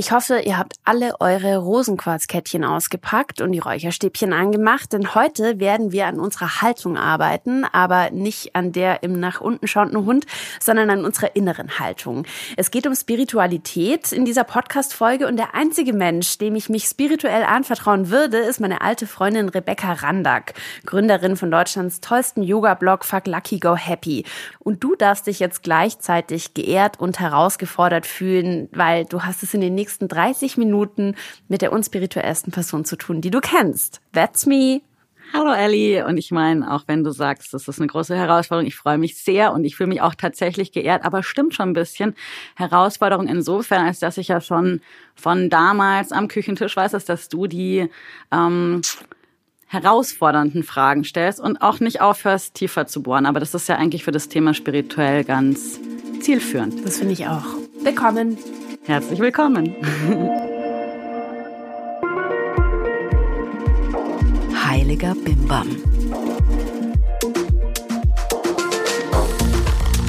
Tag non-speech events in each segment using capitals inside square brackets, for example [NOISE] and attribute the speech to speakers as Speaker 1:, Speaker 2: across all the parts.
Speaker 1: Ich hoffe, ihr habt alle eure Rosenquarzkettchen ausgepackt und die Räucherstäbchen angemacht, denn heute werden wir an unserer Haltung arbeiten, aber nicht an der im nach unten schauenden Hund, sondern an unserer inneren Haltung. Es geht um Spiritualität in dieser Podcast-Folge und der einzige Mensch, dem ich mich spirituell anvertrauen würde, ist meine alte Freundin Rebecca Randack, Gründerin von Deutschlands tollsten Yoga-Blog Fuck Lucky Go Happy. Und du darfst dich jetzt gleichzeitig geehrt und herausgefordert fühlen, weil du hast es in den nächsten nächsten 30 Minuten mit der unspirituellsten Person zu tun, die du kennst. That's me.
Speaker 2: Hallo Ellie und ich meine, auch wenn du sagst, das ist eine große Herausforderung, ich freue mich sehr und ich fühle mich auch tatsächlich geehrt, aber stimmt schon ein bisschen. Herausforderung insofern, als dass ich ja schon von damals am Küchentisch weiß, dass du die ähm, herausfordernden Fragen stellst und auch nicht aufhörst, tiefer zu bohren. Aber das ist ja eigentlich für das Thema spirituell ganz zielführend.
Speaker 1: Das finde ich auch. Willkommen.
Speaker 2: Herzlich willkommen.
Speaker 1: Heiliger Bimbam.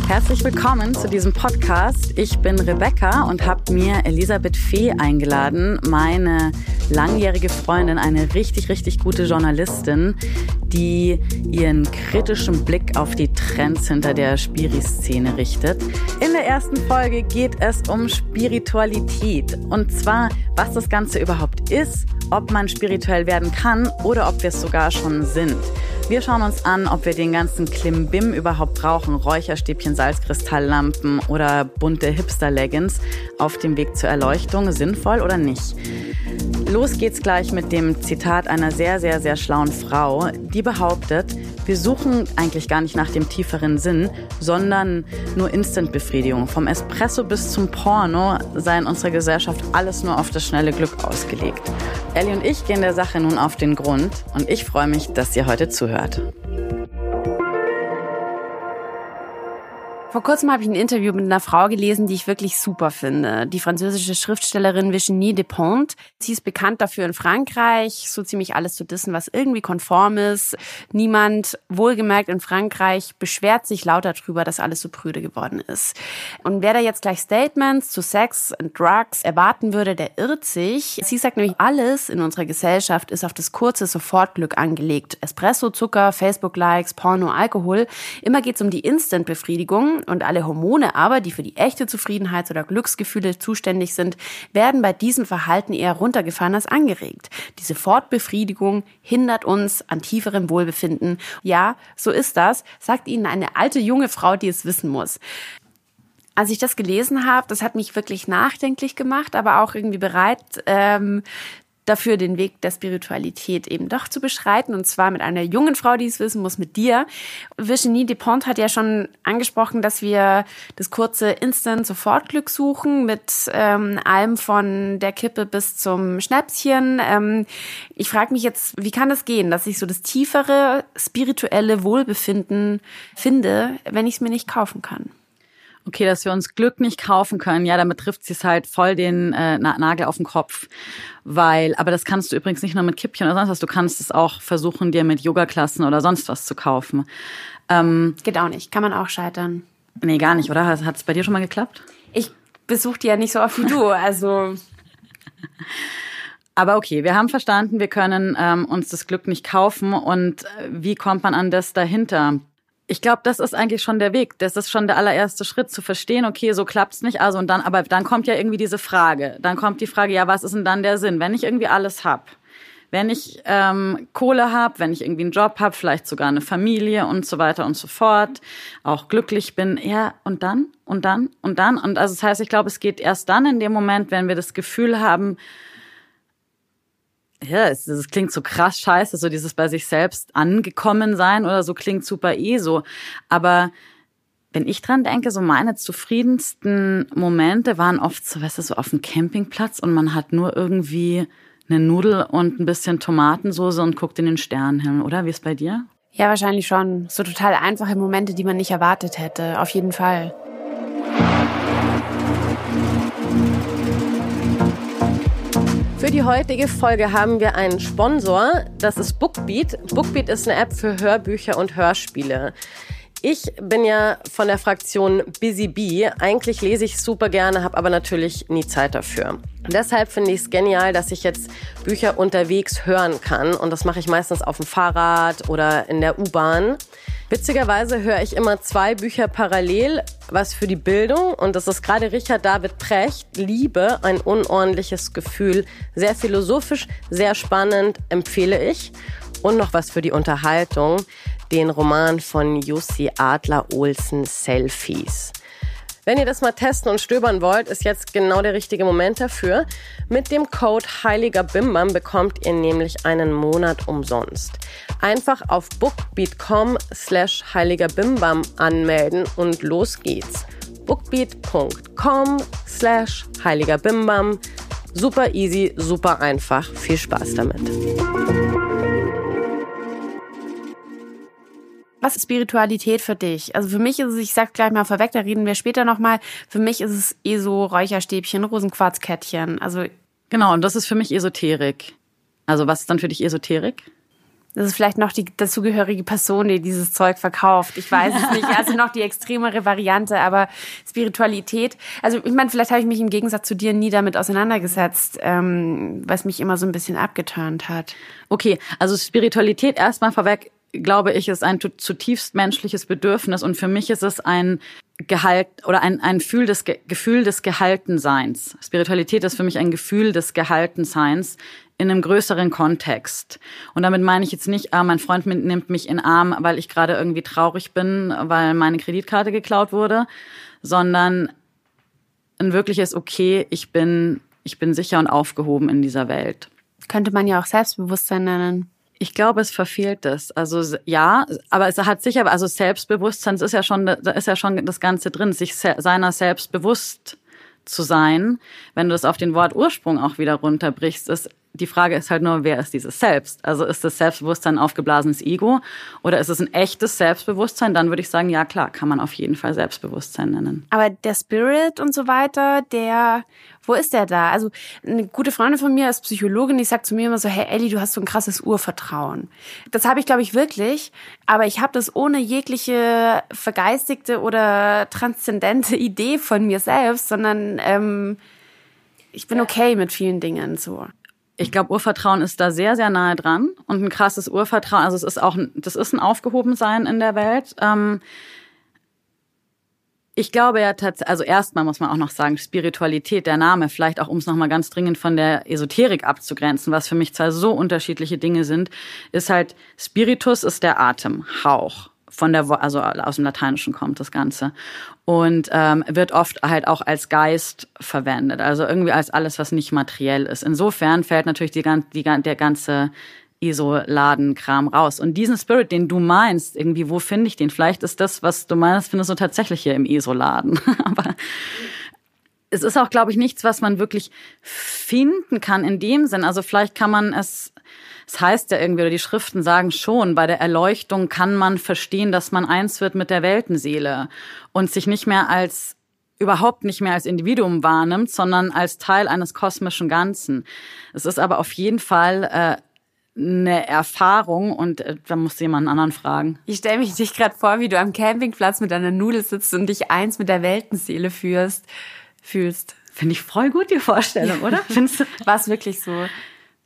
Speaker 2: Herzlich willkommen zu diesem Podcast. Ich bin Rebecca und habe mir Elisabeth Fee eingeladen, meine langjährige Freundin, eine richtig, richtig gute Journalistin, die ihren kritischen Blick auf die Trends hinter der Spiri-Szene richtet. In der ersten Folge geht es um Spiritualität und zwar, was das Ganze überhaupt ist, ob man spirituell werden kann oder ob wir es sogar schon sind. Wir schauen uns an, ob wir den ganzen Klimbim überhaupt brauchen. Räucherstäbchen, Salzkristalllampen oder bunte Hipster-Leggings auf dem Weg zur Erleuchtung. Sinnvoll oder nicht? Los geht's gleich mit dem Zitat einer sehr, sehr, sehr schlauen Frau, die behauptet, wir suchen eigentlich gar nicht nach dem tieferen Sinn, sondern nur Instant-Befriedigung. Vom Espresso bis zum Porno sei in unserer Gesellschaft alles nur auf das schnelle Glück ausgelegt. Ellie und ich gehen der Sache nun auf den Grund und ich freue mich, dass ihr heute zuhört.
Speaker 1: Vor kurzem habe ich ein Interview mit einer Frau gelesen, die ich wirklich super finde. Die französische Schriftstellerin Virginie Despentes. Sie ist bekannt dafür in Frankreich, so ziemlich alles zu dissen, was irgendwie konform ist. Niemand, wohlgemerkt in Frankreich, beschwert sich lauter darüber, dass alles so prüde geworden ist. Und wer da jetzt gleich Statements zu Sex und Drugs erwarten würde, der irrt sich. Sie sagt nämlich, alles in unserer Gesellschaft ist auf das kurze Sofortglück angelegt. Espresso, Zucker, Facebook-Likes, Porno, Alkohol. Immer geht es um die Instant-Befriedigung und alle Hormone aber, die für die echte Zufriedenheit oder Glücksgefühle zuständig sind, werden bei diesem Verhalten eher runtergefahren als angeregt. Diese Fortbefriedigung hindert uns an tieferem Wohlbefinden. Ja, so ist das, sagt Ihnen eine alte junge Frau, die es wissen muss als ich das gelesen habe, das hat mich wirklich nachdenklich gemacht, aber auch irgendwie bereit, ähm, dafür, den Weg der Spiritualität eben doch zu beschreiten. Und zwar mit einer jungen Frau, die es wissen muss, mit dir. Virginie Despont hat ja schon angesprochen, dass wir das kurze Instant-Sofortglück suchen mit ähm, allem von der Kippe bis zum Schnäpschen. Ähm, ich frage mich jetzt, wie kann das gehen, dass ich so das tiefere spirituelle Wohlbefinden finde, wenn ich es mir nicht kaufen kann?
Speaker 2: Okay, dass wir uns Glück nicht kaufen können, ja, damit trifft sie es halt voll den äh, Nagel auf den Kopf. Weil, aber das kannst du übrigens nicht nur mit Kippchen oder sonst was, du kannst es auch versuchen, dir mit Yoga-Klassen oder sonst was zu kaufen.
Speaker 1: Ähm, Geht auch nicht, kann man auch scheitern.
Speaker 2: Nee, gar nicht, oder? Hat es bei dir schon mal geklappt?
Speaker 1: Ich besuche die ja nicht so oft wie du, also. [LAUGHS]
Speaker 2: Aber okay, wir haben verstanden, wir können ähm, uns das Glück nicht kaufen. Und äh, wie kommt man an das dahinter? Ich glaube, das ist eigentlich schon der Weg. Das ist schon der allererste Schritt, zu verstehen, okay, so klappt's nicht. Also und dann, aber dann kommt ja irgendwie diese Frage. Dann kommt die Frage, ja, was ist denn dann der Sinn? Wenn ich irgendwie alles hab, wenn ich ähm, Kohle hab, wenn ich irgendwie einen Job hab, vielleicht sogar eine Familie und so weiter und so fort, auch glücklich bin, ja, und dann, und dann, und dann. Und also das heißt, ich glaube, es geht erst dann in dem Moment, wenn wir das Gefühl haben, ja, es, es klingt so krass scheiße, so dieses bei sich selbst angekommen sein oder so klingt super eh so. Aber wenn ich dran denke, so meine zufriedensten Momente waren oft so, weißt du, so auf dem Campingplatz und man hat nur irgendwie eine Nudel und ein bisschen Tomatensoße und guckt in den Sternenhimmel, oder? Wie ist bei dir?
Speaker 1: Ja, wahrscheinlich schon. So total einfache Momente, die man nicht erwartet hätte. Auf jeden Fall.
Speaker 3: Für die heutige Folge haben wir einen Sponsor. Das ist Bookbeat. Bookbeat ist eine App für Hörbücher und Hörspiele. Ich bin ja von der Fraktion Busy Bee. Eigentlich lese ich super gerne, habe aber natürlich nie Zeit dafür. Deshalb finde ich es genial, dass ich jetzt Bücher unterwegs hören kann. Und das mache ich meistens auf dem Fahrrad oder in der U-Bahn. Witzigerweise höre ich immer zwei Bücher parallel, was für die Bildung. Und das ist gerade Richard David Precht, Liebe, ein unordentliches Gefühl. Sehr philosophisch, sehr spannend, empfehle ich. Und noch was für die Unterhaltung den Roman von Jussi Adler Olsen Selfies. Wenn ihr das mal testen und stöbern wollt, ist jetzt genau der richtige Moment dafür. Mit dem Code Heiliger Bimbam bekommt ihr nämlich einen Monat umsonst. Einfach auf bookbeat.com slash heiliger Bimbam anmelden und los geht's. bookbeat.com slash heiliger Bimbam. Super easy, super einfach. Viel Spaß damit.
Speaker 1: Was ist Spiritualität für dich? Also für mich ist es, ich sag gleich mal vorweg, da reden wir später nochmal, für mich ist es eh so Räucherstäbchen, Rosenquarzkettchen. Also
Speaker 2: Genau, und das ist für mich Esoterik. Also was ist dann für dich Esoterik?
Speaker 1: Das ist vielleicht noch die dazugehörige Person, die dieses Zeug verkauft. Ich weiß es nicht. [LAUGHS] Also noch die extremere Variante, aber Spiritualität. Also ich meine, vielleicht habe ich mich im Gegensatz zu dir nie damit auseinandergesetzt, ähm, was mich immer so ein bisschen abgeturnt hat.
Speaker 2: Okay, also Spiritualität erstmal vorweg glaube ich, ist ein zutiefst menschliches Bedürfnis und für mich ist es ein Gehalt oder ein, ein Gefühl des, Gefühl des Gehaltenseins. Spiritualität ist für mich ein Gefühl des Gehaltenseins in einem größeren Kontext. Und damit meine ich jetzt nicht, ah, mein Freund nimmt mich in Arm, weil ich gerade irgendwie traurig bin, weil meine Kreditkarte geklaut wurde, sondern ein wirkliches, okay, ich bin, ich bin sicher und aufgehoben in dieser Welt.
Speaker 1: Könnte man ja auch Selbstbewusstsein nennen.
Speaker 2: Ich glaube, es verfehlt es. Also ja, aber es hat sicher, also Selbstbewusstsein, das ist ja schon, da ist ja schon das Ganze drin, sich seiner selbst bewusst zu sein. Wenn du das auf den Wort Ursprung auch wieder runterbrichst, ist die Frage ist halt nur, wer ist dieses Selbst? Also ist das Selbstbewusstsein ein aufgeblasenes Ego oder ist es ein echtes Selbstbewusstsein? Dann würde ich sagen, ja klar, kann man auf jeden Fall Selbstbewusstsein nennen.
Speaker 1: Aber der Spirit und so weiter, der, wo ist der da? Also eine gute Freundin von mir ist Psychologin, die sagt zu mir immer so, hey Ellie, du hast so ein krasses Urvertrauen. Das habe ich, glaube ich, wirklich, aber ich habe das ohne jegliche vergeistigte oder transzendente Idee von mir selbst, sondern ähm, ich bin okay mit vielen Dingen so
Speaker 2: ich glaube, Urvertrauen ist da sehr, sehr nahe dran und ein krasses Urvertrauen. Also es ist auch, das ist ein Aufgehobensein in der Welt. Ähm, ich glaube ja tatsächlich, also erstmal muss man auch noch sagen, Spiritualität, der Name, vielleicht auch um es nochmal ganz dringend von der Esoterik abzugrenzen, was für mich zwei so unterschiedliche Dinge sind, ist halt, Spiritus ist der Atem, Hauch von der, also aus dem Lateinischen kommt das Ganze und ähm, wird oft halt auch als Geist verwendet, also irgendwie als alles, was nicht materiell ist. Insofern fällt natürlich die, die, der ganze ISO-Laden-Kram raus. Und diesen Spirit, den du meinst, irgendwie, wo finde ich den? Vielleicht ist das, was du meinst, findest du tatsächlich hier im ISO-Laden. [LAUGHS] Aber es ist auch, glaube ich, nichts, was man wirklich finden kann in dem Sinn. Also vielleicht kann man es das heißt ja irgendwie, oder die Schriften sagen schon, bei der Erleuchtung kann man verstehen, dass man eins wird mit der Weltenseele und sich nicht mehr als überhaupt nicht mehr als Individuum wahrnimmt, sondern als Teil eines kosmischen Ganzen. Es ist aber auf jeden Fall äh, eine Erfahrung und äh, da muss jemand einen anderen fragen.
Speaker 1: Ich stelle mich dich gerade vor, wie du am Campingplatz mit deiner Nudel sitzt und dich eins mit der Weltenseele führst, fühlst.
Speaker 2: Finde ich voll gut, die Vorstellung, oder? Findest du?
Speaker 1: War es wirklich so?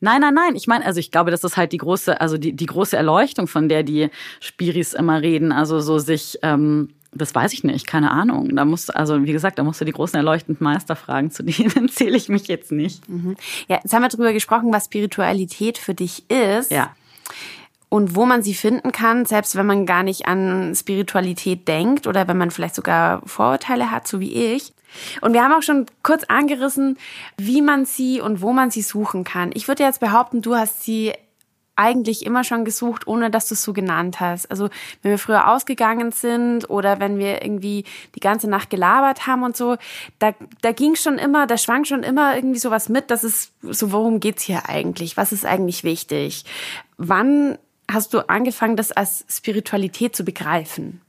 Speaker 2: Nein, nein, nein. Ich meine, also ich glaube, das ist halt die große, also die, die große Erleuchtung, von der die Spiris immer reden. Also so sich, ähm, das weiß ich nicht, keine Ahnung. Da musst also wie gesagt, da musst du die großen erleuchtenden Meister fragen, zu denen [LAUGHS] zähle ich mich jetzt nicht.
Speaker 1: Mhm. Ja, jetzt haben wir darüber gesprochen, was Spiritualität für dich ist.
Speaker 2: Ja
Speaker 1: und wo man sie finden kann, selbst wenn man gar nicht an Spiritualität denkt oder wenn man vielleicht sogar Vorurteile hat, so wie ich. Und wir haben auch schon kurz angerissen, wie man sie und wo man sie suchen kann. Ich würde jetzt behaupten, du hast sie eigentlich immer schon gesucht, ohne dass du es so genannt hast. Also wenn wir früher ausgegangen sind oder wenn wir irgendwie die ganze Nacht gelabert haben und so, da, da ging schon immer, da schwang schon immer irgendwie sowas mit, dass es so, worum geht's hier eigentlich? Was ist eigentlich wichtig? Wann hast du angefangen, das als Spiritualität zu begreifen?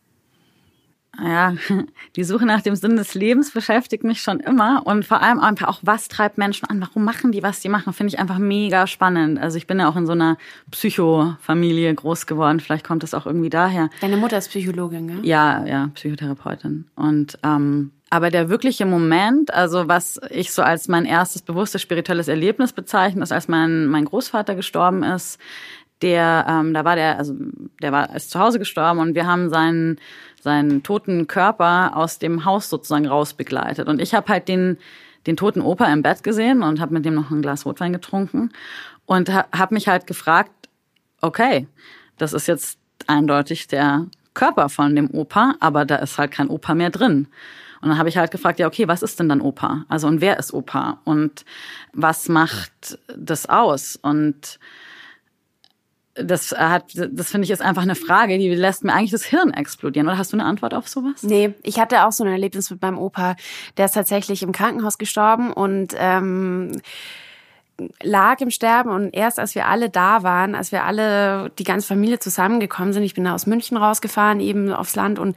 Speaker 2: Ja, [LAUGHS] die Suche nach dem Sinn des Lebens beschäftigt mich schon immer und vor allem einfach auch, was treibt Menschen an? Warum machen die, was die machen? Finde ich einfach mega spannend. Also ich bin ja auch in so einer Psychofamilie groß geworden. Vielleicht kommt das auch irgendwie daher.
Speaker 1: Deine Mutter ist Psychologin, gell?
Speaker 2: Ja, ja, Psychotherapeutin. Und ähm, aber der wirkliche Moment, also was ich so als mein erstes bewusstes spirituelles Erlebnis bezeichne, ist, als mein, mein Großvater gestorben ist, der, ähm, da war der, also der war ist zu Hause gestorben und wir haben seinen seinen toten Körper aus dem Haus sozusagen rausbegleitet. Und ich habe halt den den toten Opa im Bett gesehen und habe mit dem noch ein Glas Rotwein getrunken und ha, habe mich halt gefragt, okay, das ist jetzt eindeutig der Körper von dem Opa, aber da ist halt kein Opa mehr drin. Und dann habe ich halt gefragt, ja, okay, was ist denn dann Opa? Also und wer ist Opa? Und was macht das aus? Und das hat, das finde ich ist einfach eine Frage, die lässt mir eigentlich das Hirn explodieren. Oder hast du eine Antwort auf sowas?
Speaker 1: Nee, ich hatte auch so ein Erlebnis mit meinem Opa. Der ist tatsächlich im Krankenhaus gestorben und ähm, lag im Sterben und erst als wir alle da waren, als wir alle, die ganze Familie zusammengekommen sind, ich bin da aus München rausgefahren, eben aufs Land und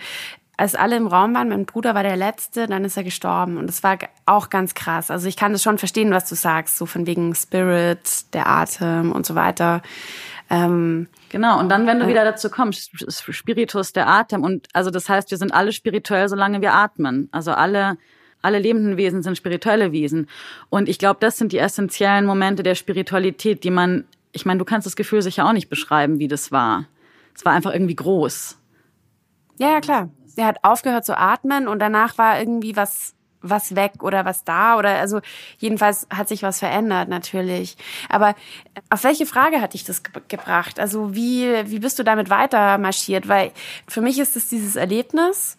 Speaker 1: als alle im Raum waren, mein Bruder war der Letzte, dann ist er gestorben. Und das war auch ganz krass. Also ich kann das schon verstehen, was du sagst, so von wegen Spirit, der Atem und so weiter.
Speaker 2: Ähm, genau, und dann, wenn du äh, wieder dazu kommst, Spiritus, der Atem, und also das heißt, wir sind alle spirituell, solange wir atmen. Also alle, alle lebenden Wesen sind spirituelle Wesen. Und ich glaube, das sind die essentiellen Momente der Spiritualität, die man, ich meine, du kannst das Gefühl sicher auch nicht beschreiben, wie das war. Es war einfach irgendwie groß.
Speaker 1: Ja, ja, klar. Er hat aufgehört zu atmen und danach war irgendwie was was weg oder was da oder also jedenfalls hat sich was verändert natürlich. Aber auf welche Frage hat dich das ge gebracht? Also wie wie bist du damit weiter marschiert? Weil für mich ist es dieses Erlebnis,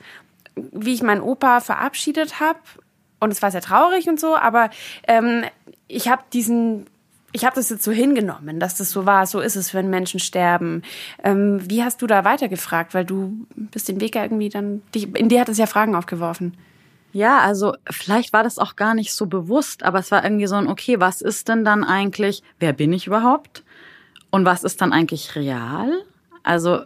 Speaker 1: wie ich meinen Opa verabschiedet habe und es war sehr traurig und so, aber ähm, ich habe diesen ich habe das jetzt so hingenommen, dass das so war. So ist es, wenn Menschen sterben. Ähm, wie hast du da weitergefragt? Weil du bist den Weg ja irgendwie dann, dich, in dir hat es ja Fragen aufgeworfen.
Speaker 2: Ja, also vielleicht war das auch gar nicht so bewusst, aber es war irgendwie so ein, okay, was ist denn dann eigentlich, wer bin ich überhaupt? Und was ist dann eigentlich real? Also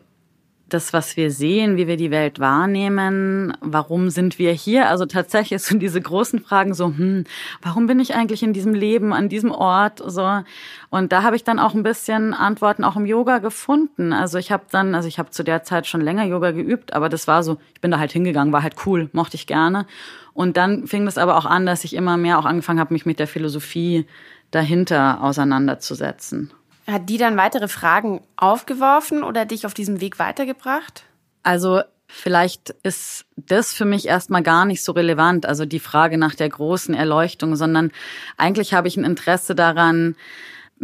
Speaker 2: das, was wir sehen, wie wir die Welt wahrnehmen, warum sind wir hier? Also tatsächlich sind diese großen Fragen so, hm, warum bin ich eigentlich in diesem Leben, an diesem Ort? So und da habe ich dann auch ein bisschen Antworten auch im Yoga gefunden. Also ich habe dann, also ich habe zu der Zeit schon länger Yoga geübt, aber das war so, ich bin da halt hingegangen, war halt cool, mochte ich gerne. Und dann fing das aber auch an, dass ich immer mehr auch angefangen habe, mich mit der Philosophie dahinter auseinanderzusetzen.
Speaker 1: Hat die dann weitere Fragen aufgeworfen oder dich auf diesem Weg weitergebracht?
Speaker 2: Also vielleicht ist das für mich erstmal gar nicht so relevant, also die Frage nach der großen Erleuchtung, sondern eigentlich habe ich ein Interesse daran,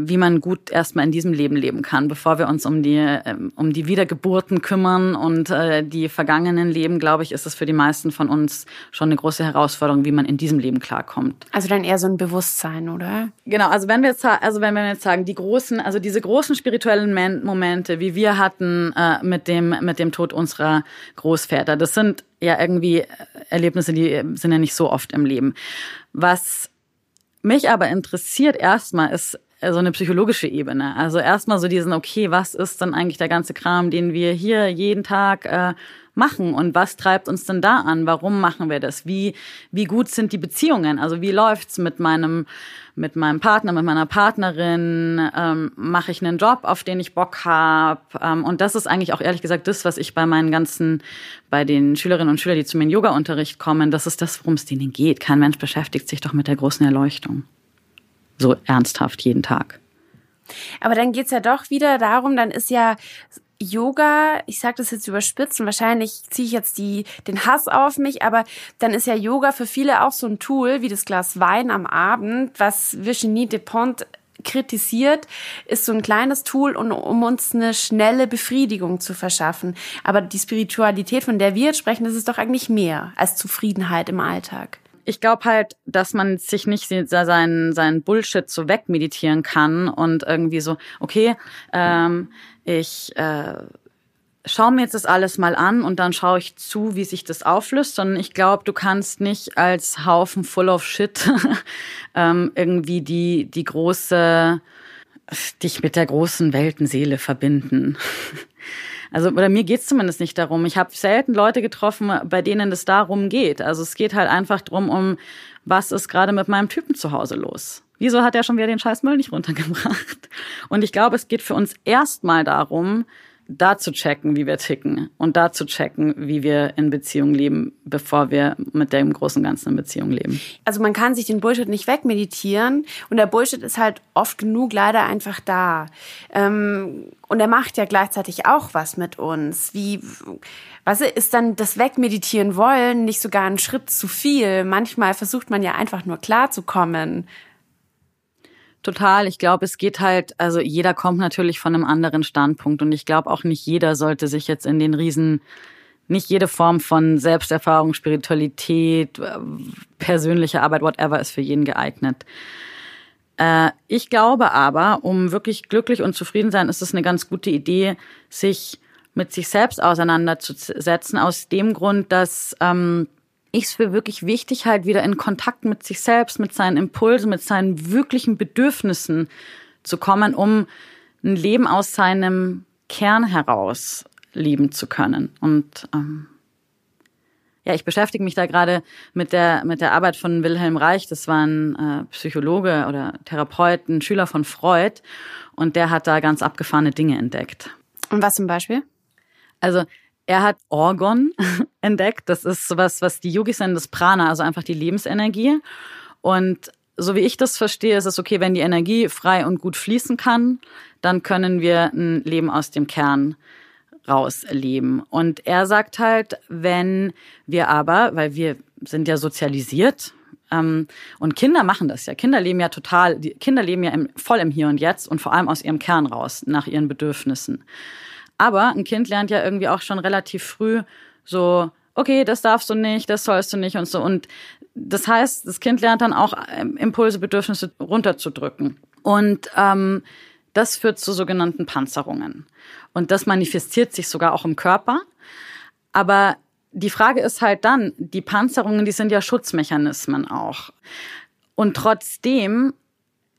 Speaker 2: wie man gut erstmal in diesem Leben leben kann, bevor wir uns um die ähm, um die Wiedergeburten kümmern und äh, die vergangenen Leben, glaube ich, ist es für die meisten von uns schon eine große Herausforderung, wie man in diesem Leben klarkommt.
Speaker 1: Also dann eher so ein Bewusstsein, oder?
Speaker 2: Genau, also wenn wir jetzt also wenn wir jetzt sagen, die großen, also diese großen spirituellen Momente, wie wir hatten äh, mit dem mit dem Tod unserer Großväter, das sind ja irgendwie Erlebnisse, die sind ja nicht so oft im Leben. Was mich aber interessiert erstmal ist äh, so eine psychologische Ebene. Also erstmal so diesen, okay, was ist dann eigentlich der ganze Kram, den wir hier jeden Tag äh, machen und was treibt uns denn da an? Warum machen wir das? Wie wie gut sind die Beziehungen? Also wie läuft's mit meinem mit meinem Partner, mit meiner Partnerin? Ähm, Mache ich einen Job, auf den ich Bock habe? Ähm, und das ist eigentlich auch ehrlich gesagt das, was ich bei meinen ganzen, bei den Schülerinnen und Schülern, die zu mir in Yoga-Unterricht kommen, das ist das, worum es denen geht. Kein Mensch beschäftigt sich doch mit der großen Erleuchtung so ernsthaft jeden Tag.
Speaker 1: Aber dann geht's ja doch wieder darum, dann ist ja Yoga, ich sage das jetzt überspitzt und wahrscheinlich ziehe ich jetzt die, den Hass auf mich, aber dann ist ja Yoga für viele auch so ein Tool wie das Glas Wein am Abend, was Virginie Despont kritisiert, ist so ein kleines Tool, um uns eine schnelle Befriedigung zu verschaffen. Aber die Spiritualität, von der wir jetzt sprechen, das ist doch eigentlich mehr als Zufriedenheit im Alltag
Speaker 2: ich glaube halt, dass man sich nicht seinen, seinen Bullshit so wegmeditieren kann und irgendwie so, okay, ähm, ich äh, schaue mir jetzt das alles mal an und dann schaue ich zu, wie sich das auflöst, sondern ich glaube, du kannst nicht als Haufen full of shit [LAUGHS] ähm, irgendwie die, die große, dich mit der großen Weltenseele verbinden. [LAUGHS] Also oder mir geht's zumindest nicht darum. Ich habe selten Leute getroffen, bei denen es darum geht. Also es geht halt einfach drum, um was ist gerade mit meinem Typen zu Hause los. Wieso hat er schon wieder den scheiß Müll nicht runtergebracht? Und ich glaube, es geht für uns erstmal darum, da zu checken, wie wir ticken und da zu checken, wie wir in Beziehung leben, bevor wir mit dem großen Ganzen in Beziehung leben.
Speaker 1: Also man kann sich den Bullshit nicht wegmeditieren und der Bullshit ist halt oft genug leider einfach da. Ähm, und er macht ja gleichzeitig auch was mit uns. Wie, was ist dann das Wegmeditieren wollen nicht sogar ein Schritt zu viel? Manchmal versucht man ja einfach nur klarzukommen
Speaker 2: Total. Ich glaube, es geht halt, also jeder kommt natürlich von einem anderen Standpunkt und ich glaube auch nicht jeder sollte sich jetzt in den Riesen, nicht jede Form von Selbsterfahrung, Spiritualität, äh, persönliche Arbeit, whatever ist für jeden geeignet. Äh, ich glaube aber, um wirklich glücklich und zufrieden sein, ist es eine ganz gute Idee, sich mit sich selbst auseinanderzusetzen, aus dem Grund, dass ähm, ich es für wirklich wichtig halt wieder in Kontakt mit sich selbst, mit seinen Impulsen, mit seinen wirklichen Bedürfnissen zu kommen, um ein Leben aus seinem Kern heraus leben zu können. Und ähm, ja, ich beschäftige mich da gerade mit der mit der Arbeit von Wilhelm Reich. Das war ein äh, Psychologe oder Therapeut, ein Schüler von Freud, und der hat da ganz abgefahrene Dinge entdeckt.
Speaker 1: Und was zum Beispiel?
Speaker 2: Also er hat Orgon [LAUGHS] entdeckt. Das ist sowas, was die Yogis nennen, das Prana, also einfach die Lebensenergie. Und so wie ich das verstehe, ist es okay, wenn die Energie frei und gut fließen kann, dann können wir ein Leben aus dem Kern rausleben. Und er sagt halt, wenn wir aber, weil wir sind ja sozialisiert, ähm, und Kinder machen das ja. Kinder leben ja total, die Kinder leben ja im, voll im Hier und Jetzt und vor allem aus ihrem Kern raus, nach ihren Bedürfnissen. Aber ein Kind lernt ja irgendwie auch schon relativ früh so, okay, das darfst du nicht, das sollst du nicht und so. Und das heißt, das Kind lernt dann auch ähm, Impulse, Bedürfnisse runterzudrücken. Und ähm, das führt zu sogenannten Panzerungen. Und das manifestiert sich sogar auch im Körper. Aber die Frage ist halt dann, die Panzerungen, die sind ja Schutzmechanismen auch. Und trotzdem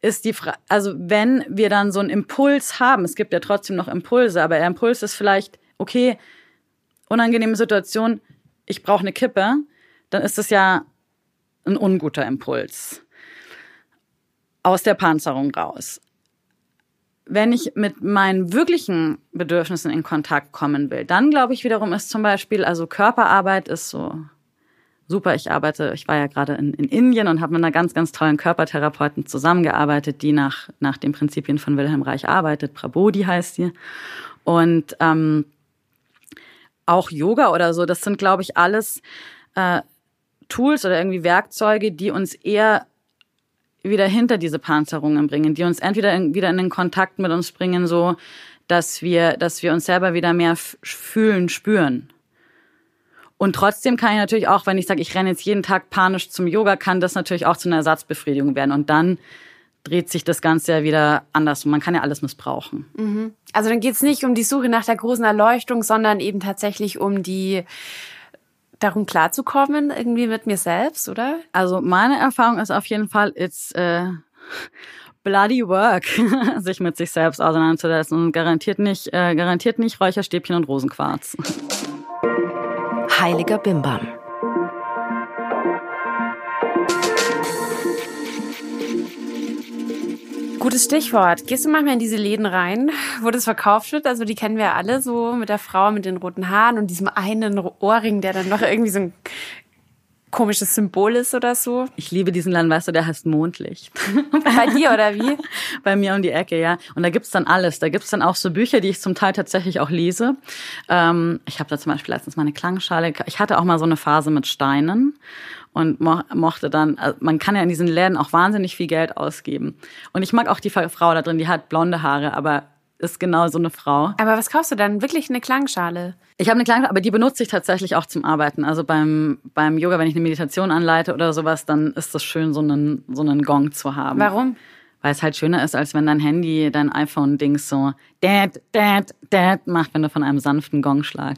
Speaker 2: ist die Frage, also wenn wir dann so einen Impuls haben, es gibt ja trotzdem noch Impulse, aber der Impuls ist vielleicht, okay, unangenehme Situation, ich brauche eine Kippe, dann ist es ja ein unguter Impuls aus der Panzerung raus. Wenn ich mit meinen wirklichen Bedürfnissen in Kontakt kommen will, dann glaube ich wiederum ist zum Beispiel, also Körperarbeit ist so super. Ich arbeite, ich war ja gerade in, in Indien und habe mit einer ganz, ganz tollen Körpertherapeuten zusammengearbeitet, die nach, nach den Prinzipien von Wilhelm Reich arbeitet. Prabodhi heißt sie. Und ähm, auch Yoga oder so, das sind, glaube ich, alles äh, Tools oder irgendwie Werkzeuge, die uns eher wieder hinter diese Panzerungen bringen, die uns entweder in, wieder in den Kontakt mit uns bringen, so dass wir, dass wir uns selber wieder mehr fühlen, spüren. Und trotzdem kann ich natürlich auch, wenn ich sage, ich renne jetzt jeden Tag panisch zum Yoga, kann das natürlich auch zu einer Ersatzbefriedigung werden. Und dann dreht sich das Ganze ja wieder anders. Und man kann ja alles missbrauchen.
Speaker 1: Mhm. Also dann geht es nicht um die Suche nach der großen Erleuchtung, sondern eben tatsächlich um die darum klarzukommen, irgendwie mit mir selbst, oder?
Speaker 2: Also meine Erfahrung ist auf jeden Fall, it's uh, [LAUGHS] bloody work, [LAUGHS] sich mit sich selbst auseinanderzusetzen und garantiert nicht, äh, garantiert nicht Räucherstäbchen und Rosenquarz [LAUGHS]
Speaker 4: heiliger Bimbam.
Speaker 1: Gutes Stichwort. Gehst du manchmal in diese Läden rein, wo das verkauft wird? Also die kennen wir alle so mit der Frau mit den roten Haaren und diesem einen Ohrring, der dann noch irgendwie so ein komisches Symbol ist oder so.
Speaker 2: Ich liebe diesen Laden, weißt du, der heißt Mondlicht. [LAUGHS]
Speaker 1: Bei dir oder wie? [LAUGHS]
Speaker 2: Bei mir um die Ecke, ja. Und da gibt's dann alles. Da gibt's dann auch so Bücher, die ich zum Teil tatsächlich auch lese. Ähm, ich habe da zum Beispiel letztens meine Klangschale. Ich hatte auch mal so eine Phase mit Steinen und mo mochte dann, also man kann ja in diesen Läden auch wahnsinnig viel Geld ausgeben. Und ich mag auch die Frau da drin, die hat blonde Haare, aber ist genau so eine Frau.
Speaker 1: Aber was kaufst du dann? Wirklich eine Klangschale?
Speaker 2: Ich habe eine Klangschale, aber die benutze ich tatsächlich auch zum Arbeiten. Also beim, beim Yoga, wenn ich eine Meditation anleite oder sowas, dann ist es schön, so einen, so einen Gong zu haben.
Speaker 1: Warum?
Speaker 2: Weil es halt schöner ist, als wenn dein Handy, dein iPhone-Dings so dad, dad, dad macht, wenn du von einem sanften Gongschlag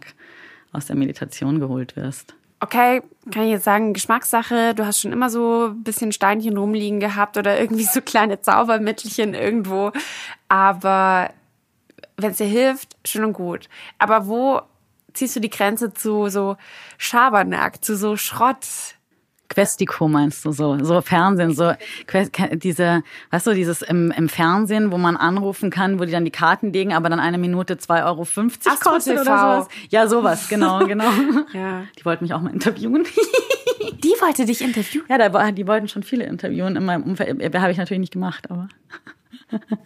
Speaker 2: aus der Meditation geholt wirst.
Speaker 1: Okay, kann ich jetzt sagen, Geschmackssache, du hast schon immer so ein bisschen Steinchen rumliegen gehabt oder irgendwie so kleine Zaubermittelchen irgendwo. Aber wenn es dir hilft, schön und gut. Aber wo ziehst du die Grenze zu so Schabernack, zu so Schrott?
Speaker 2: Questico meinst du so, so Fernsehen, so diese, weißt du, dieses im, im Fernsehen, wo man anrufen kann, wo die dann die Karten legen, aber dann eine Minute 2,50 Euro kostet oder sowas. Ja, sowas, genau, [LAUGHS] genau. ja. Die wollten mich auch mal interviewen. [LAUGHS]
Speaker 1: die wollte dich interviewen?
Speaker 2: Ja, da, die wollten schon viele interviewen in meinem Umfeld. Äh, habe ich natürlich nicht gemacht, aber.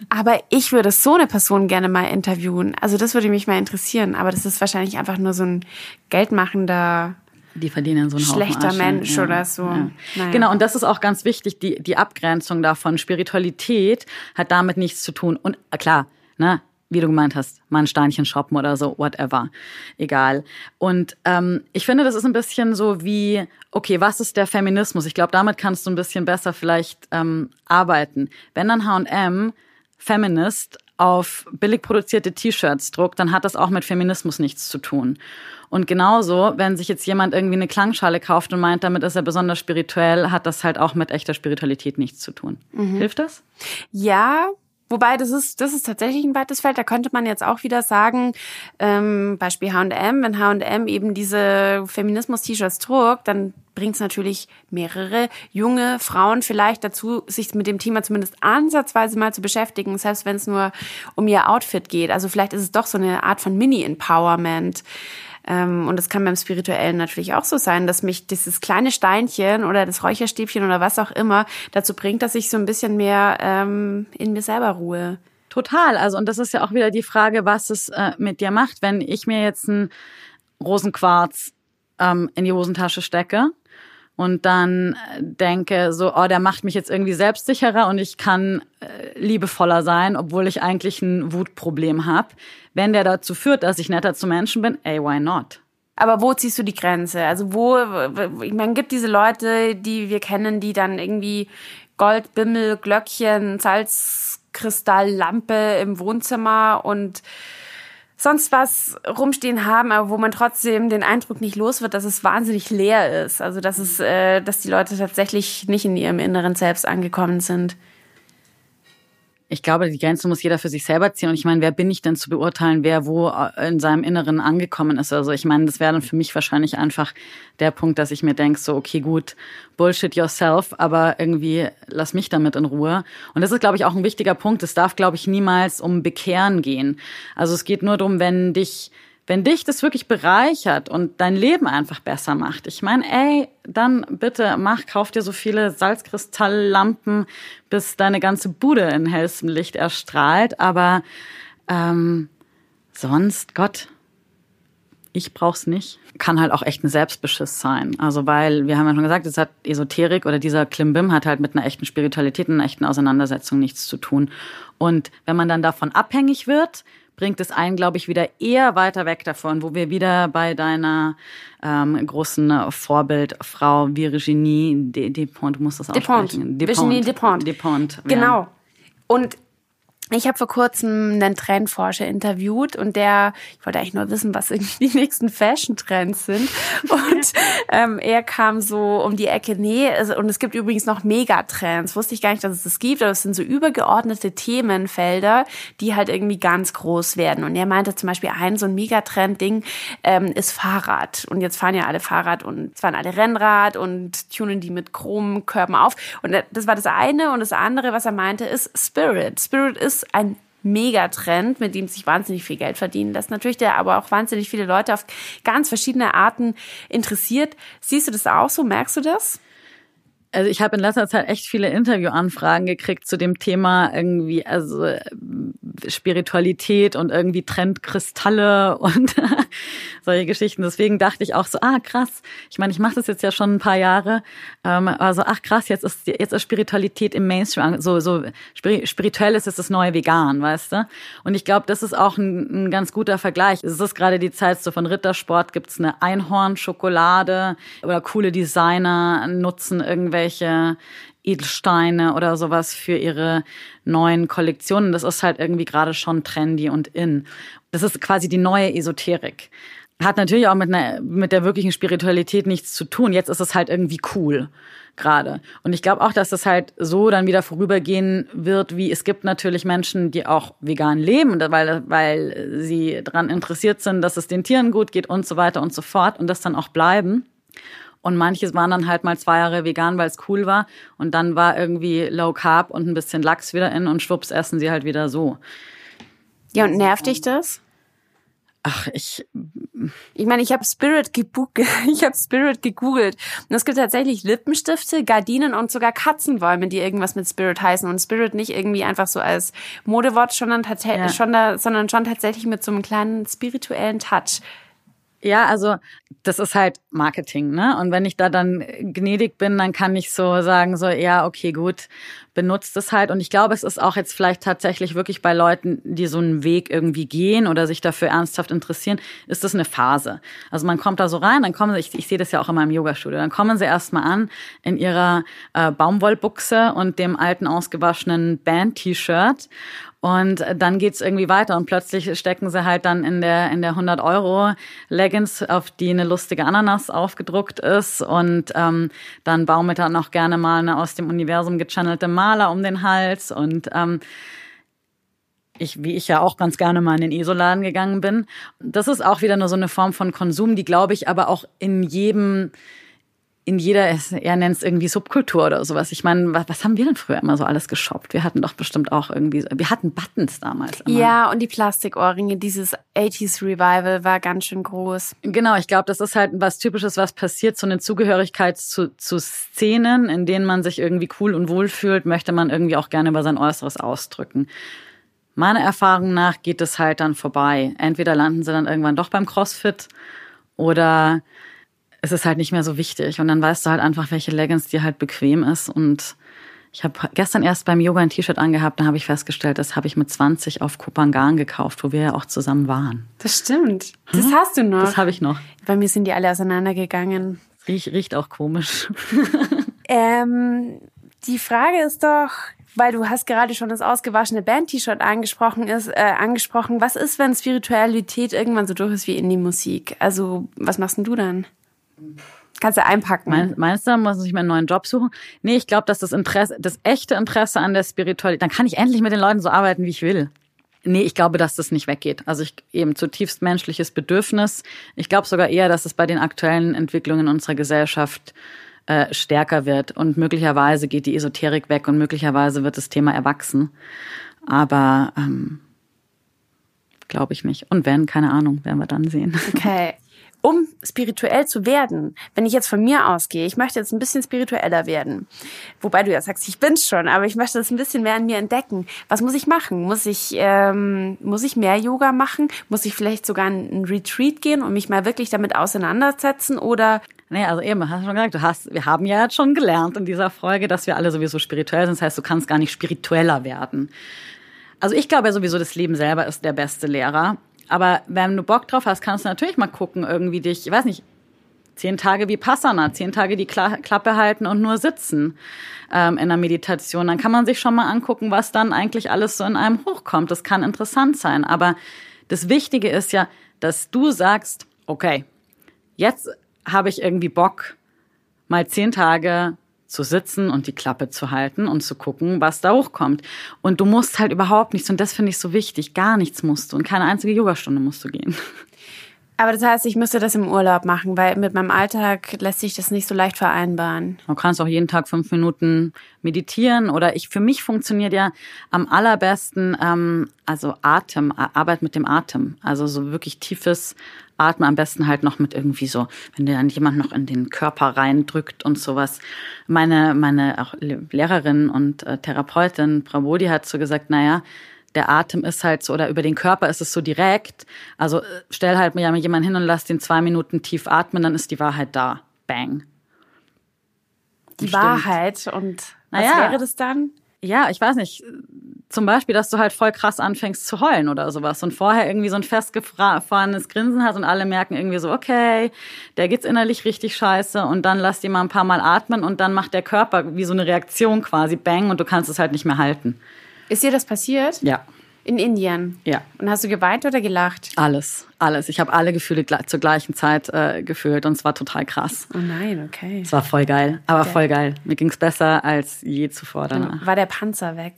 Speaker 1: Aber ich würde so eine Person gerne mal interviewen. Also das würde mich mal interessieren. Aber das ist wahrscheinlich einfach nur so ein geldmachender
Speaker 2: die verdienen so einen
Speaker 1: Schlechter
Speaker 2: Haufen
Speaker 1: Mensch
Speaker 2: ja.
Speaker 1: oder so. Ja.
Speaker 2: Naja. Genau, und das ist auch ganz wichtig, die, die Abgrenzung davon. Spiritualität hat damit nichts zu tun. Und äh, klar, ne, wie du gemeint hast, mal ein Steinchen shoppen oder so, whatever. Egal. Und ähm, ich finde, das ist ein bisschen so wie, okay, was ist der Feminismus? Ich glaube, damit kannst du ein bisschen besser vielleicht ähm, arbeiten. Wenn dann H&M Feminist auf billig produzierte T-Shirts druckt, dann hat das auch mit Feminismus nichts zu tun. Und genauso, wenn sich jetzt jemand irgendwie eine Klangschale kauft und meint, damit ist er besonders spirituell, hat das halt auch mit echter Spiritualität nichts zu tun. Mhm. Hilft das?
Speaker 1: Ja, Wobei, das ist, das ist tatsächlich ein weites Feld. Da könnte man jetzt auch wieder sagen, ähm, Beispiel H&M, wenn H&M eben diese Feminismus-T-Shirts druckt, dann bringt es natürlich mehrere junge Frauen vielleicht dazu, sich mit dem Thema zumindest ansatzweise mal zu beschäftigen, selbst wenn es nur um ihr Outfit geht. Also vielleicht ist es doch so eine Art von Mini-Empowerment. Ähm, und das kann beim Spirituellen natürlich auch so sein, dass mich dieses kleine Steinchen oder das Räucherstäbchen oder was auch immer dazu bringt, dass ich so ein bisschen mehr ähm, in mir selber ruhe.
Speaker 2: Total. Also, und das ist ja auch wieder die Frage, was es äh, mit dir macht, wenn ich mir jetzt einen Rosenquarz ähm, in die Hosentasche stecke und dann äh, denke so, oh, der macht mich jetzt irgendwie selbstsicherer und ich kann äh, liebevoller sein, obwohl ich eigentlich ein Wutproblem habe. Wenn der dazu führt, dass ich netter zu Menschen bin, ey, why not?
Speaker 1: Aber wo ziehst du die Grenze? Also wo, ich meine, gibt diese Leute, die wir kennen, die dann irgendwie Goldbimmel, Glöckchen, Salzkristalllampe im Wohnzimmer und sonst was rumstehen haben, aber wo man trotzdem den Eindruck nicht los wird, dass es wahnsinnig leer ist. Also dass es, äh, dass die Leute tatsächlich nicht in ihrem inneren Selbst angekommen sind
Speaker 2: ich glaube, die Grenze muss jeder für sich selber ziehen. Und ich meine, wer bin ich denn zu beurteilen, wer wo äh, in seinem Inneren angekommen ist? Also ich meine, das wäre dann für mich wahrscheinlich einfach der Punkt, dass ich mir denke, so, okay, gut, Bullshit yourself, aber irgendwie lass mich damit in Ruhe. Und das ist, glaube ich, auch ein wichtiger Punkt. Es darf, glaube ich, niemals um Bekehren gehen. Also es geht nur darum, wenn dich wenn dich das wirklich bereichert und dein Leben einfach besser macht, ich meine, ey, dann bitte mach, kauf dir so viele Salzkristalllampen, bis deine ganze Bude in hellstem Licht erstrahlt. Aber ähm, sonst, Gott, ich brauch's nicht. Kann halt auch echt ein Selbstbeschiss sein. Also weil, wir haben ja schon gesagt, es hat Esoterik oder dieser Klimbim hat halt mit einer echten Spiritualität, einer echten Auseinandersetzung nichts zu tun. Und wenn man dann davon abhängig wird, bringt es einen, glaube ich, wieder eher weiter weg davon, wo wir wieder bei deiner ähm, großen Vorbildfrau Virginie Despont, du musst das aussprechen.
Speaker 1: Despont. Virginie Despont.
Speaker 2: Despont.
Speaker 1: Genau. Und ich habe vor kurzem einen Trendforscher interviewt und der, ich wollte eigentlich nur wissen, was irgendwie die nächsten Fashion-Trends sind. Und [LAUGHS] ähm, er kam so um die Ecke, nee, also, und es gibt übrigens noch Megatrends. Wusste ich gar nicht, dass es das gibt, aber es sind so übergeordnete Themenfelder, die halt irgendwie ganz groß werden. Und er meinte zum Beispiel, ein so ein Megatrend-Ding ähm, ist Fahrrad. Und jetzt fahren ja alle Fahrrad und fahren alle Rennrad und tunen die mit Chromkörben auf. Und das war das eine. Und das andere, was er meinte, ist Spirit. Spirit ist ist ein Megatrend, mit dem sich wahnsinnig viel Geld verdienen lässt. Natürlich, der aber auch wahnsinnig viele Leute auf ganz verschiedene Arten interessiert. Siehst du das auch so? Merkst du das?
Speaker 2: Also ich habe in letzter Zeit echt viele Interviewanfragen gekriegt zu dem Thema irgendwie, also Spiritualität und irgendwie Trendkristalle und [LAUGHS] solche Geschichten. Deswegen dachte ich auch so, ah krass. Ich meine, ich mache das jetzt ja schon ein paar Jahre. Ähm, also ach krass, jetzt ist jetzt ist Spiritualität im Mainstream. So so spirituell ist es das neue Vegan, weißt du? Und ich glaube, das ist auch ein, ein ganz guter Vergleich. Es ist gerade die Zeit so von Rittersport gibt's eine Einhornschokolade oder coole Designer nutzen irgendwelche Edelsteine oder sowas für ihre neuen Kollektionen. Das ist halt irgendwie gerade schon trendy und in. Das ist quasi die neue Esoterik. hat natürlich auch mit, einer, mit der wirklichen Spiritualität nichts zu tun. Jetzt ist es halt irgendwie cool gerade. Und ich glaube auch, dass das halt so dann wieder vorübergehen wird, wie es gibt natürlich Menschen, die auch vegan leben, weil, weil sie daran interessiert sind, dass es den Tieren gut geht und so weiter und so fort und das dann auch bleiben. Und manches waren dann halt mal zwei Jahre vegan, weil es cool war. Und dann war irgendwie Low Carb und ein bisschen Lachs wieder in und schwupps essen sie halt wieder so.
Speaker 1: Ja, und nervt dich das?
Speaker 2: Ach, ich.
Speaker 1: Ich meine, ich habe Spirit gegoogelt. [LAUGHS] Ich habe Spirit gegoogelt. Und es gibt tatsächlich Lippenstifte, Gardinen und sogar Katzenbäume, die irgendwas mit Spirit heißen. Und Spirit nicht irgendwie einfach so als Modewort, sondern, ja. schon da, sondern schon tatsächlich mit so einem kleinen spirituellen Touch.
Speaker 2: Ja, also das ist halt Marketing, ne? Und wenn ich da dann gnädig bin, dann kann ich so sagen, so, ja, okay, gut, benutzt es halt. Und ich glaube, es ist auch jetzt vielleicht tatsächlich wirklich bei Leuten, die so einen Weg irgendwie gehen oder sich dafür ernsthaft interessieren, ist das eine Phase. Also man kommt da so rein, dann kommen sie, ich, ich sehe das ja auch in meinem Yoga-Studio, dann kommen sie erstmal an in ihrer äh, Baumwollbuchse und dem alten ausgewaschenen Band-T-Shirt und dann geht's irgendwie weiter und plötzlich stecken sie halt dann in der, in der 100 Euro Leggings, auf die eine lustige Ananas aufgedruckt ist. Und ähm, dann baumelt dann auch gerne mal eine aus dem Universum gechannelte Maler um den Hals. Und ähm, ich, wie ich ja auch ganz gerne mal in den ESO-Laden gegangen bin. Das ist auch wieder nur so eine Form von Konsum, die, glaube ich, aber auch in jedem in jeder, er nennt es irgendwie Subkultur oder sowas. Ich meine, was, was, haben wir denn früher immer so alles geshoppt? Wir hatten doch bestimmt auch irgendwie, wir hatten Buttons damals.
Speaker 1: Immer. Ja, und die Plastikohrringe, dieses 80s Revival war ganz schön groß.
Speaker 2: Genau, ich glaube, das ist halt was Typisches, was passiert, so eine Zugehörigkeit zu, zu Szenen, in denen man sich irgendwie cool und wohl fühlt, möchte man irgendwie auch gerne über sein Äußeres ausdrücken. Meiner Erfahrung nach geht es halt dann vorbei. Entweder landen sie dann irgendwann doch beim CrossFit oder es ist halt nicht mehr so wichtig. Und dann weißt du halt einfach, welche Leggings dir halt bequem ist. Und ich habe gestern erst beim Yoga ein T-Shirt angehabt, da habe ich festgestellt, das habe ich mit 20 auf Kupangan gekauft, wo wir ja auch zusammen waren.
Speaker 1: Das stimmt. Das hm? hast du noch.
Speaker 2: Das habe ich noch.
Speaker 1: Bei mir sind die alle auseinandergegangen.
Speaker 2: Riecht, riecht auch komisch. [LAUGHS]
Speaker 1: ähm, die Frage ist doch, weil du hast gerade schon das ausgewaschene Band-T-Shirt angesprochen ist, äh, angesprochen. Was ist, wenn Spiritualität irgendwann so durch ist wie in die Musik? Also, was machst denn du dann? Kannst du einpacken.
Speaker 2: Mein, meinst du, muss ich mir einen neuen Job suchen? Nee, ich glaube, dass das Interesse, das echte Interesse an der Spiritualität, dann kann ich endlich mit den Leuten so arbeiten, wie ich will. Nee, ich glaube, dass das nicht weggeht. Also ich eben zutiefst menschliches Bedürfnis. Ich glaube sogar eher, dass es bei den aktuellen Entwicklungen unserer Gesellschaft äh, stärker wird. Und möglicherweise geht die Esoterik weg und möglicherweise wird das Thema erwachsen. Aber ähm, glaube ich nicht. Und wenn, keine Ahnung, werden wir dann sehen.
Speaker 1: Okay [LAUGHS] um spirituell zu werden, wenn ich jetzt von mir ausgehe, ich möchte jetzt ein bisschen spiritueller werden, wobei du ja sagst, ich bin's schon, aber ich möchte das ein bisschen mehr an mir entdecken. Was muss ich machen? Muss ich ähm, muss ich mehr Yoga machen? Muss ich vielleicht sogar in einen Retreat gehen und mich mal wirklich damit auseinandersetzen oder
Speaker 2: Nee, also eben, hast du schon gesagt, du hast, wir haben ja jetzt schon gelernt in dieser Folge, dass wir alle sowieso spirituell sind. Das heißt, du kannst gar nicht spiritueller werden. Also ich glaube ja sowieso, das Leben selber ist der beste Lehrer. Aber wenn du Bock drauf hast, kannst du natürlich mal gucken, irgendwie dich, ich weiß nicht, zehn Tage wie Passana, zehn Tage die Kla Klappe halten und nur sitzen ähm, in der Meditation. Dann kann man sich schon mal angucken, was dann eigentlich alles so in einem hochkommt. Das kann interessant sein. Aber das Wichtige ist ja, dass du sagst, okay, jetzt habe ich irgendwie Bock, mal zehn Tage zu sitzen und die Klappe zu halten und zu gucken, was da hochkommt. Und du musst halt überhaupt nichts, und das finde ich so wichtig, gar nichts musst du und keine einzige Yogastunde musst du gehen. [LAUGHS]
Speaker 1: Aber das heißt, ich müsste das im Urlaub machen, weil mit meinem Alltag lässt sich das nicht so leicht vereinbaren.
Speaker 2: Du kannst auch jeden Tag fünf Minuten meditieren oder ich, für mich funktioniert ja am allerbesten, ähm, also Atem, Arbeit mit dem Atem. Also so wirklich tiefes Atmen, am besten halt noch mit irgendwie so, wenn dir dann jemand noch in den Körper reindrückt und sowas. Meine, meine auch Lehrerin und äh, Therapeutin, Prabodi, hat so gesagt, naja, der Atem ist halt so, oder über den Körper ist es so direkt. Also äh, stell halt mir jemanden hin und lass den zwei Minuten tief atmen, dann ist die Wahrheit da. Bang.
Speaker 1: Die Bestimmt. Wahrheit und was naja, wäre das dann?
Speaker 2: Ja, ich weiß nicht. Zum Beispiel, dass du halt voll krass anfängst zu heulen oder sowas und vorher irgendwie so ein festgefahrenes Grinsen hast und alle merken irgendwie so, okay, der geht's innerlich richtig scheiße und dann lass die mal ein paar Mal atmen und dann macht der Körper wie so eine Reaktion quasi, bang, und du kannst es halt nicht mehr halten.
Speaker 1: Ist dir das passiert?
Speaker 2: Ja.
Speaker 1: In Indien?
Speaker 2: Ja.
Speaker 1: Und hast du geweint oder gelacht?
Speaker 2: Alles, alles. Ich habe alle Gefühle zur gleichen Zeit äh, gefühlt und es war total krass.
Speaker 1: Oh nein, okay.
Speaker 2: Es war voll geil, aber okay. voll geil. Mir ging's besser als je zuvor danach.
Speaker 1: Genau. War der Panzer weg?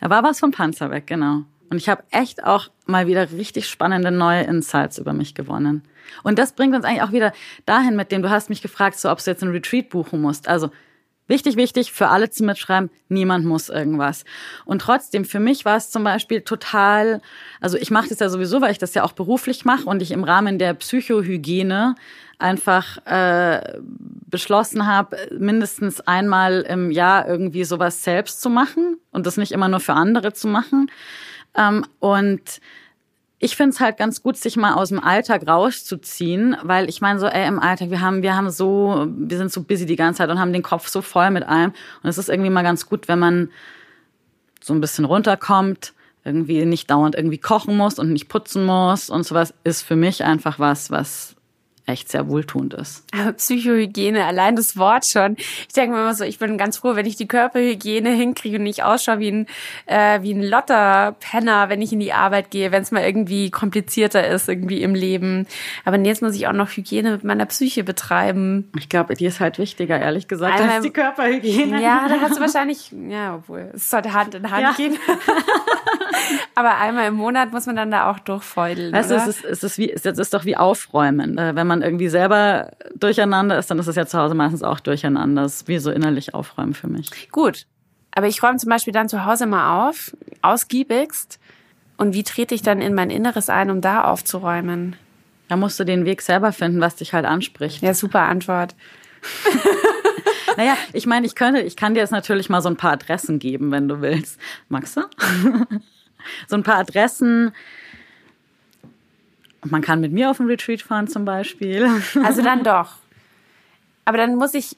Speaker 2: Da war was vom Panzer weg, genau. Und ich habe echt auch mal wieder richtig spannende neue Insights über mich gewonnen. Und das bringt uns eigentlich auch wieder dahin, mit dem du hast mich gefragt, so ob du jetzt ein Retreat buchen musst. Also Wichtig, wichtig, für alle zu mitschreiben, niemand muss irgendwas. Und trotzdem, für mich war es zum Beispiel total, also ich mache das ja sowieso, weil ich das ja auch beruflich mache und ich im Rahmen der Psychohygiene einfach äh, beschlossen habe, mindestens einmal im Jahr irgendwie sowas selbst zu machen und das nicht immer nur für andere zu machen. Ähm, und ich finde es halt ganz gut, sich mal aus dem Alltag rauszuziehen, weil ich meine so, ey, im Alltag, wir haben, wir haben so, wir sind so busy die ganze Zeit und haben den Kopf so voll mit allem. Und es ist irgendwie mal ganz gut, wenn man so ein bisschen runterkommt, irgendwie nicht dauernd irgendwie kochen muss und nicht putzen muss und sowas, ist für mich einfach was, was echt sehr wohltuend ist.
Speaker 1: Aber Psychohygiene, allein das Wort schon. Ich denke mir immer so, ich bin ganz froh, wenn ich die Körperhygiene hinkriege und nicht ausschaue wie ein, äh, wie ein Lotter-Penner, wenn ich in die Arbeit gehe, wenn es mal irgendwie komplizierter ist irgendwie im Leben. Aber jetzt muss ich auch noch Hygiene mit meiner Psyche betreiben.
Speaker 2: Ich glaube, die ist halt wichtiger, ehrlich gesagt, Einmal, als die Körperhygiene.
Speaker 1: Ja, da hast du wahrscheinlich, ja, obwohl, es sollte Hand in Hand ja. gehen. [LAUGHS] Aber einmal im Monat muss man dann da auch durchfeudeln.
Speaker 2: Weißt du, es ist, es ist wie, es ist doch wie aufräumen. Äh, wenn man irgendwie selber durcheinander ist, dann ist es ja zu Hause meistens auch durcheinander. Das ist wie so innerlich aufräumen für mich.
Speaker 1: Gut. Aber ich räume zum Beispiel dann zu Hause mal auf, ausgiebigst. Und wie trete ich dann in mein Inneres ein, um da aufzuräumen?
Speaker 2: Da musst du den Weg selber finden, was dich halt anspricht.
Speaker 1: Ja, super Antwort. [LAUGHS]
Speaker 2: naja, ich meine, ich könnte, ich kann dir jetzt natürlich mal so ein paar Adressen geben, wenn du willst. Magst du? [LAUGHS] so ein paar Adressen, man kann mit mir auf ein Retreat fahren zum Beispiel. [LAUGHS]
Speaker 1: Also dann doch. Aber dann muss ich,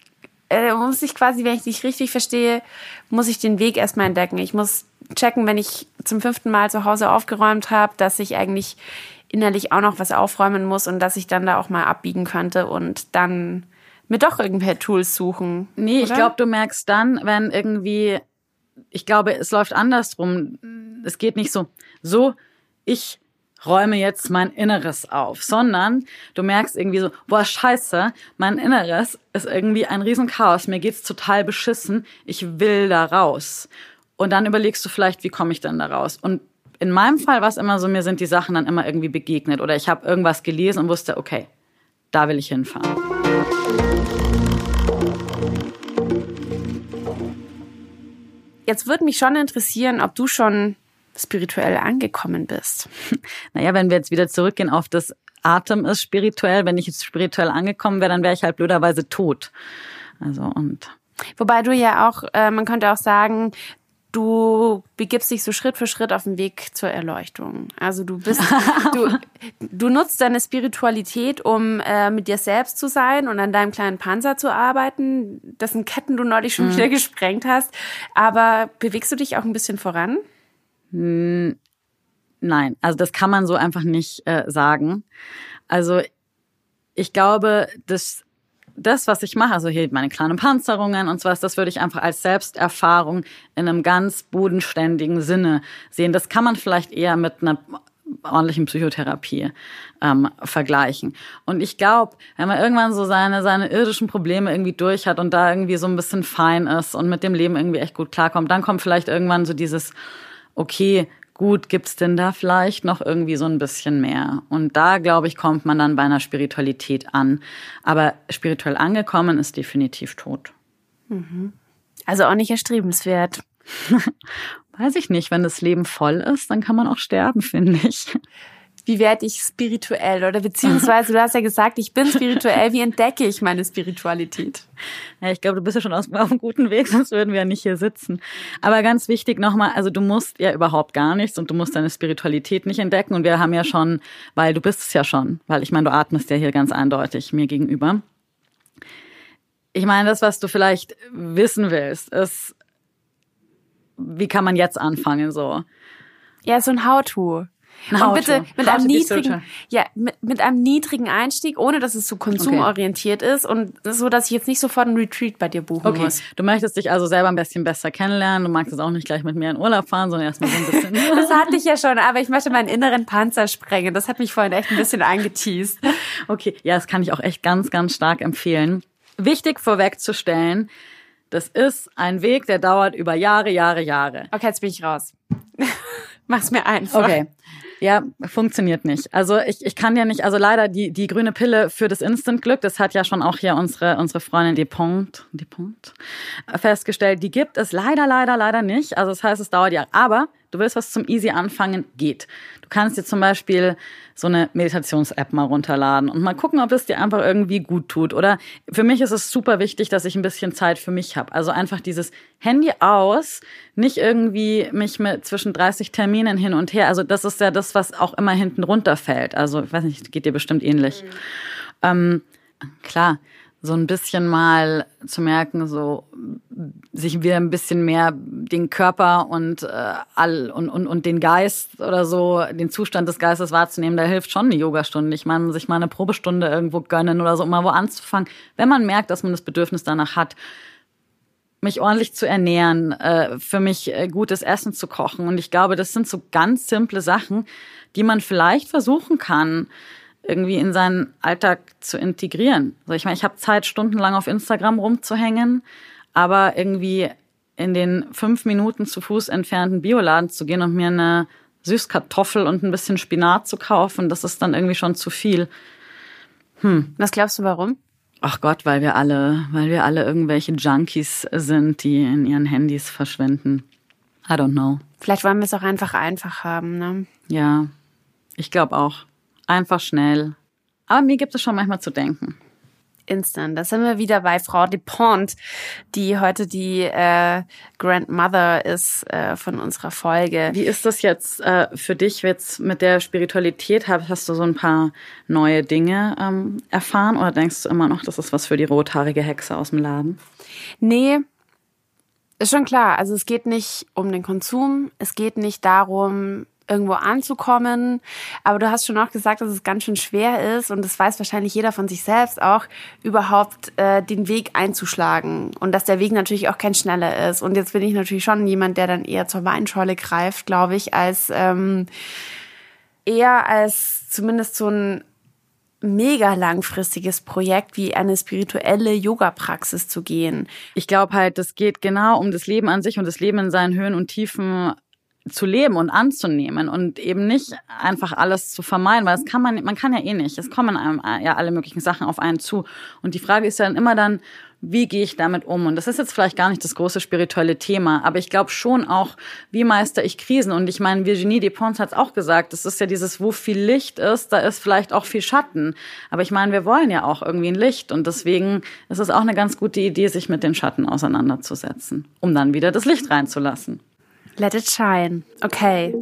Speaker 1: äh, muss ich quasi, wenn ich dich richtig verstehe, muss ich den Weg erstmal entdecken. Ich muss checken, wenn ich zum fünften Mal zu Hause aufgeräumt habe, dass ich eigentlich innerlich auch noch was aufräumen muss und dass ich dann da auch mal abbiegen könnte und dann mir doch irgendwelche Tools suchen.
Speaker 2: Nee, oder? ich glaube, du merkst dann, wenn irgendwie, ich glaube, es läuft andersrum. Es geht nicht so, so, ich räume jetzt mein Inneres auf, sondern du merkst irgendwie so, boah, scheiße, mein Inneres ist irgendwie ein Riesenchaos, mir geht's total beschissen, ich will da raus. Und dann überlegst du vielleicht, wie komme ich denn da raus? Und in meinem Fall war es immer so, mir sind die Sachen dann immer irgendwie begegnet oder ich habe irgendwas gelesen und wusste, okay, da will ich hinfahren.
Speaker 1: Jetzt würde mich schon interessieren, ob du schon spirituell angekommen bist? [LAUGHS]
Speaker 2: Naja, wenn wir jetzt wieder zurückgehen auf das Atem ist spirituell, wenn ich jetzt spirituell angekommen wäre, dann wäre ich halt blöderweise tot. Also und
Speaker 1: Wobei du ja auch, äh, man könnte auch sagen, du begibst dich so Schritt für Schritt auf den Weg zur Erleuchtung. Also du bist, du, [LAUGHS] du nutzt deine Spiritualität, um äh, mit dir selbst zu sein und an deinem kleinen Panzer zu arbeiten, dessen Ketten du neulich schon mhm. wieder gesprengt hast. Aber bewegst du dich auch ein bisschen voran?
Speaker 2: Nein, also das kann man so einfach nicht äh, sagen. Also ich glaube, dass das, was ich mache, also hier meine kleinen Panzerungen und sowas, das würde ich einfach als Selbsterfahrung in einem ganz bodenständigen Sinne sehen. Das kann man vielleicht eher mit einer ordentlichen Psychotherapie ähm, vergleichen. Und ich glaube, wenn man irgendwann so seine, seine irdischen Probleme irgendwie durch hat und da irgendwie so ein bisschen fein ist und mit dem Leben irgendwie echt gut klarkommt, dann kommt vielleicht irgendwann so dieses, okay, gut, gibt's denn da vielleicht noch irgendwie so ein bisschen mehr? Und da, glaube ich, kommt man dann bei einer Spiritualität an. Aber spirituell angekommen ist definitiv tot.
Speaker 1: Mhm. Also auch nicht erstrebenswert. [LAUGHS]
Speaker 2: Weiß ich nicht. Wenn das Leben voll ist, dann kann man auch sterben, finde ich
Speaker 1: wie werde ich spirituell? Oder beziehungsweise, du hast ja gesagt, ich bin spirituell, wie entdecke ich meine Spiritualität?
Speaker 2: Ja, ich glaube, du bist ja schon auf einem guten Weg, [LAUGHS] sonst würden wir ja nicht hier sitzen. Aber ganz wichtig nochmal, also du musst ja überhaupt gar nichts und du musst deine Spiritualität nicht entdecken. Und wir haben ja schon, weil du bist es ja schon, weil ich meine, du atmest ja hier ganz eindeutig mir gegenüber. Ich meine, das, was du vielleicht wissen willst, ist, wie kann man jetzt anfangen so?
Speaker 1: Ja, so ein How-to. Und bitte mit einem niedrigen, ja, mit, mit einem niedrigen Einstieg, ohne dass es so konsumorientiert okay. ist und so, dass ich jetzt nicht sofort einen Retreat bei dir buchen okay. muss.
Speaker 2: Du möchtest dich also selber ein bisschen besser kennenlernen. Du magst es auch nicht gleich mit mir in Urlaub fahren, sondern erstmal so ein bisschen. [LAUGHS]
Speaker 1: das hatte ich ja schon, aber ich möchte meinen [LAUGHS] inneren Panzer sprengen. Das hat mich vorhin echt ein bisschen angeteased.
Speaker 2: Okay, ja, das kann ich auch echt ganz, ganz stark empfehlen. Wichtig vorwegzustellen, das ist ein Weg, der dauert über Jahre, Jahre, Jahre.
Speaker 1: Okay, jetzt bin ich raus. [LAUGHS] Mach's mir einfach.
Speaker 2: Okay. Ja, funktioniert nicht. Also ich, ich kann ja nicht, also leider die, die grüne Pille für das Instant-Glück, das hat ja schon auch hier unsere, unsere Freundin Depont, Depont festgestellt, die gibt es leider, leider, leider nicht. Also das heißt, es dauert ja. Aber du willst was zum Easy anfangen, geht. Du kannst dir zum Beispiel so eine Meditations-App mal runterladen und mal gucken, ob es dir einfach irgendwie gut tut. Oder für mich ist es super wichtig, dass ich ein bisschen Zeit für mich habe. Also einfach dieses Handy aus, nicht irgendwie mich mit zwischen 30 Terminen hin und her. Also das ist ja das, was auch immer hinten runterfällt. Also ich weiß nicht, geht dir bestimmt ähnlich. Mhm. Ähm, klar, so ein bisschen mal zu merken, so sich wieder ein bisschen mehr den Körper und äh, all und, und, und den Geist oder so, den Zustand des Geistes wahrzunehmen, da hilft schon eine Yogastunde. Ich meine, sich mal eine Probestunde irgendwo gönnen oder so, um mal wo anzufangen, wenn man merkt, dass man das Bedürfnis danach hat, mich ordentlich zu ernähren, äh, für mich äh, gutes Essen zu kochen. Und ich glaube, das sind so ganz simple Sachen, die man vielleicht versuchen kann, irgendwie in seinen Alltag zu integrieren. Also ich meine, ich habe Zeit, stundenlang auf Instagram rumzuhängen, aber irgendwie in den fünf Minuten zu Fuß entfernten Bioladen zu gehen und mir eine Süßkartoffel und ein bisschen Spinat zu kaufen, das ist dann irgendwie schon zu viel.
Speaker 1: Hm. Was glaubst du, warum?
Speaker 2: Ach Gott, weil wir alle, weil wir alle irgendwelche Junkies sind, die in ihren Handys verschwinden. I don't know.
Speaker 1: Vielleicht wollen wir es auch einfach einfach haben, ne?
Speaker 2: Ja, ich glaube auch. Einfach schnell. Aber mir gibt es schon manchmal zu denken.
Speaker 1: Instant. Da sind wir wieder bei Frau Dupont, die heute die äh, Grandmother ist äh, von unserer Folge.
Speaker 2: Wie ist das jetzt äh, für dich jetzt mit der Spiritualität? Hast du so ein paar neue Dinge ähm, erfahren oder denkst du immer noch, das ist was für die rothaarige Hexe aus dem Laden?
Speaker 1: Nee, ist schon klar. Also es geht nicht um den Konsum, es geht nicht darum, irgendwo anzukommen. Aber du hast schon auch gesagt, dass es ganz schön schwer ist und das weiß wahrscheinlich jeder von sich selbst auch, überhaupt äh, den Weg einzuschlagen und dass der Weg natürlich auch kein schneller ist. Und jetzt bin ich natürlich schon jemand, der dann eher zur Weinschorle greift, glaube ich, als ähm, eher als zumindest so ein mega langfristiges Projekt wie eine spirituelle Yoga-Praxis zu gehen.
Speaker 2: Ich glaube halt, das geht genau um das Leben an sich und das Leben in seinen Höhen und Tiefen zu leben und anzunehmen und eben nicht einfach alles zu vermeiden, weil das kann man, man kann ja eh nicht. Es kommen einem ja alle möglichen Sachen auf einen zu. Und die Frage ist ja dann immer dann, wie gehe ich damit um? Und das ist jetzt vielleicht gar nicht das große spirituelle Thema, aber ich glaube schon auch, wie meister ich Krisen? Und ich meine, Virginie Despons hat es auch gesagt, das ist ja dieses, wo viel Licht ist, da ist vielleicht auch viel Schatten. Aber ich meine, wir wollen ja auch irgendwie ein Licht und deswegen ist es auch eine ganz gute Idee, sich mit den Schatten auseinanderzusetzen, um dann wieder das Licht reinzulassen.
Speaker 1: Let it shine. Okay.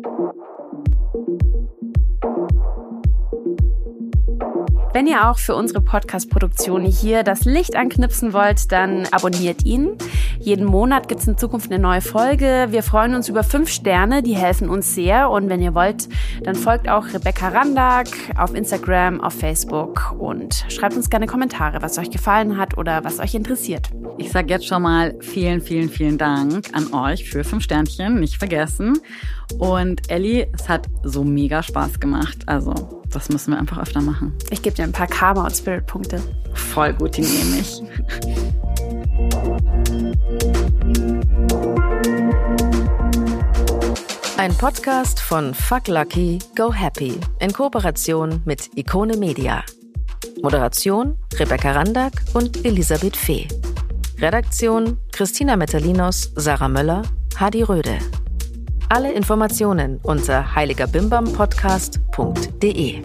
Speaker 1: Wenn ihr auch für unsere Podcast-Produktion hier das Licht anknipsen wollt, dann abonniert ihn. Jeden Monat gibt es in Zukunft eine neue Folge. Wir freuen uns über fünf Sterne, die helfen uns sehr. Und wenn ihr wollt, dann folgt auch Rebecca Randag auf Instagram, auf Facebook und schreibt uns gerne Kommentare, was euch gefallen hat oder was euch interessiert.
Speaker 2: Ich sage jetzt schon mal vielen, vielen, vielen Dank an euch für fünf Sternchen, nicht vergessen. Und Ellie, es hat so mega Spaß gemacht. Also das müssen wir einfach öfter machen.
Speaker 1: Ich gebe dir ein paar Karma- und Spirit-Punkte.
Speaker 2: Voll gut, die nehme ich.
Speaker 4: Ein Podcast von Fuck Lucky, Go Happy in Kooperation mit Ikone Media. Moderation Rebecca Randack und Elisabeth Fee. Redaktion Christina Metalinos, Sarah Möller, Hadi Röde. Alle Informationen unter heiligerbimbampodcast.de.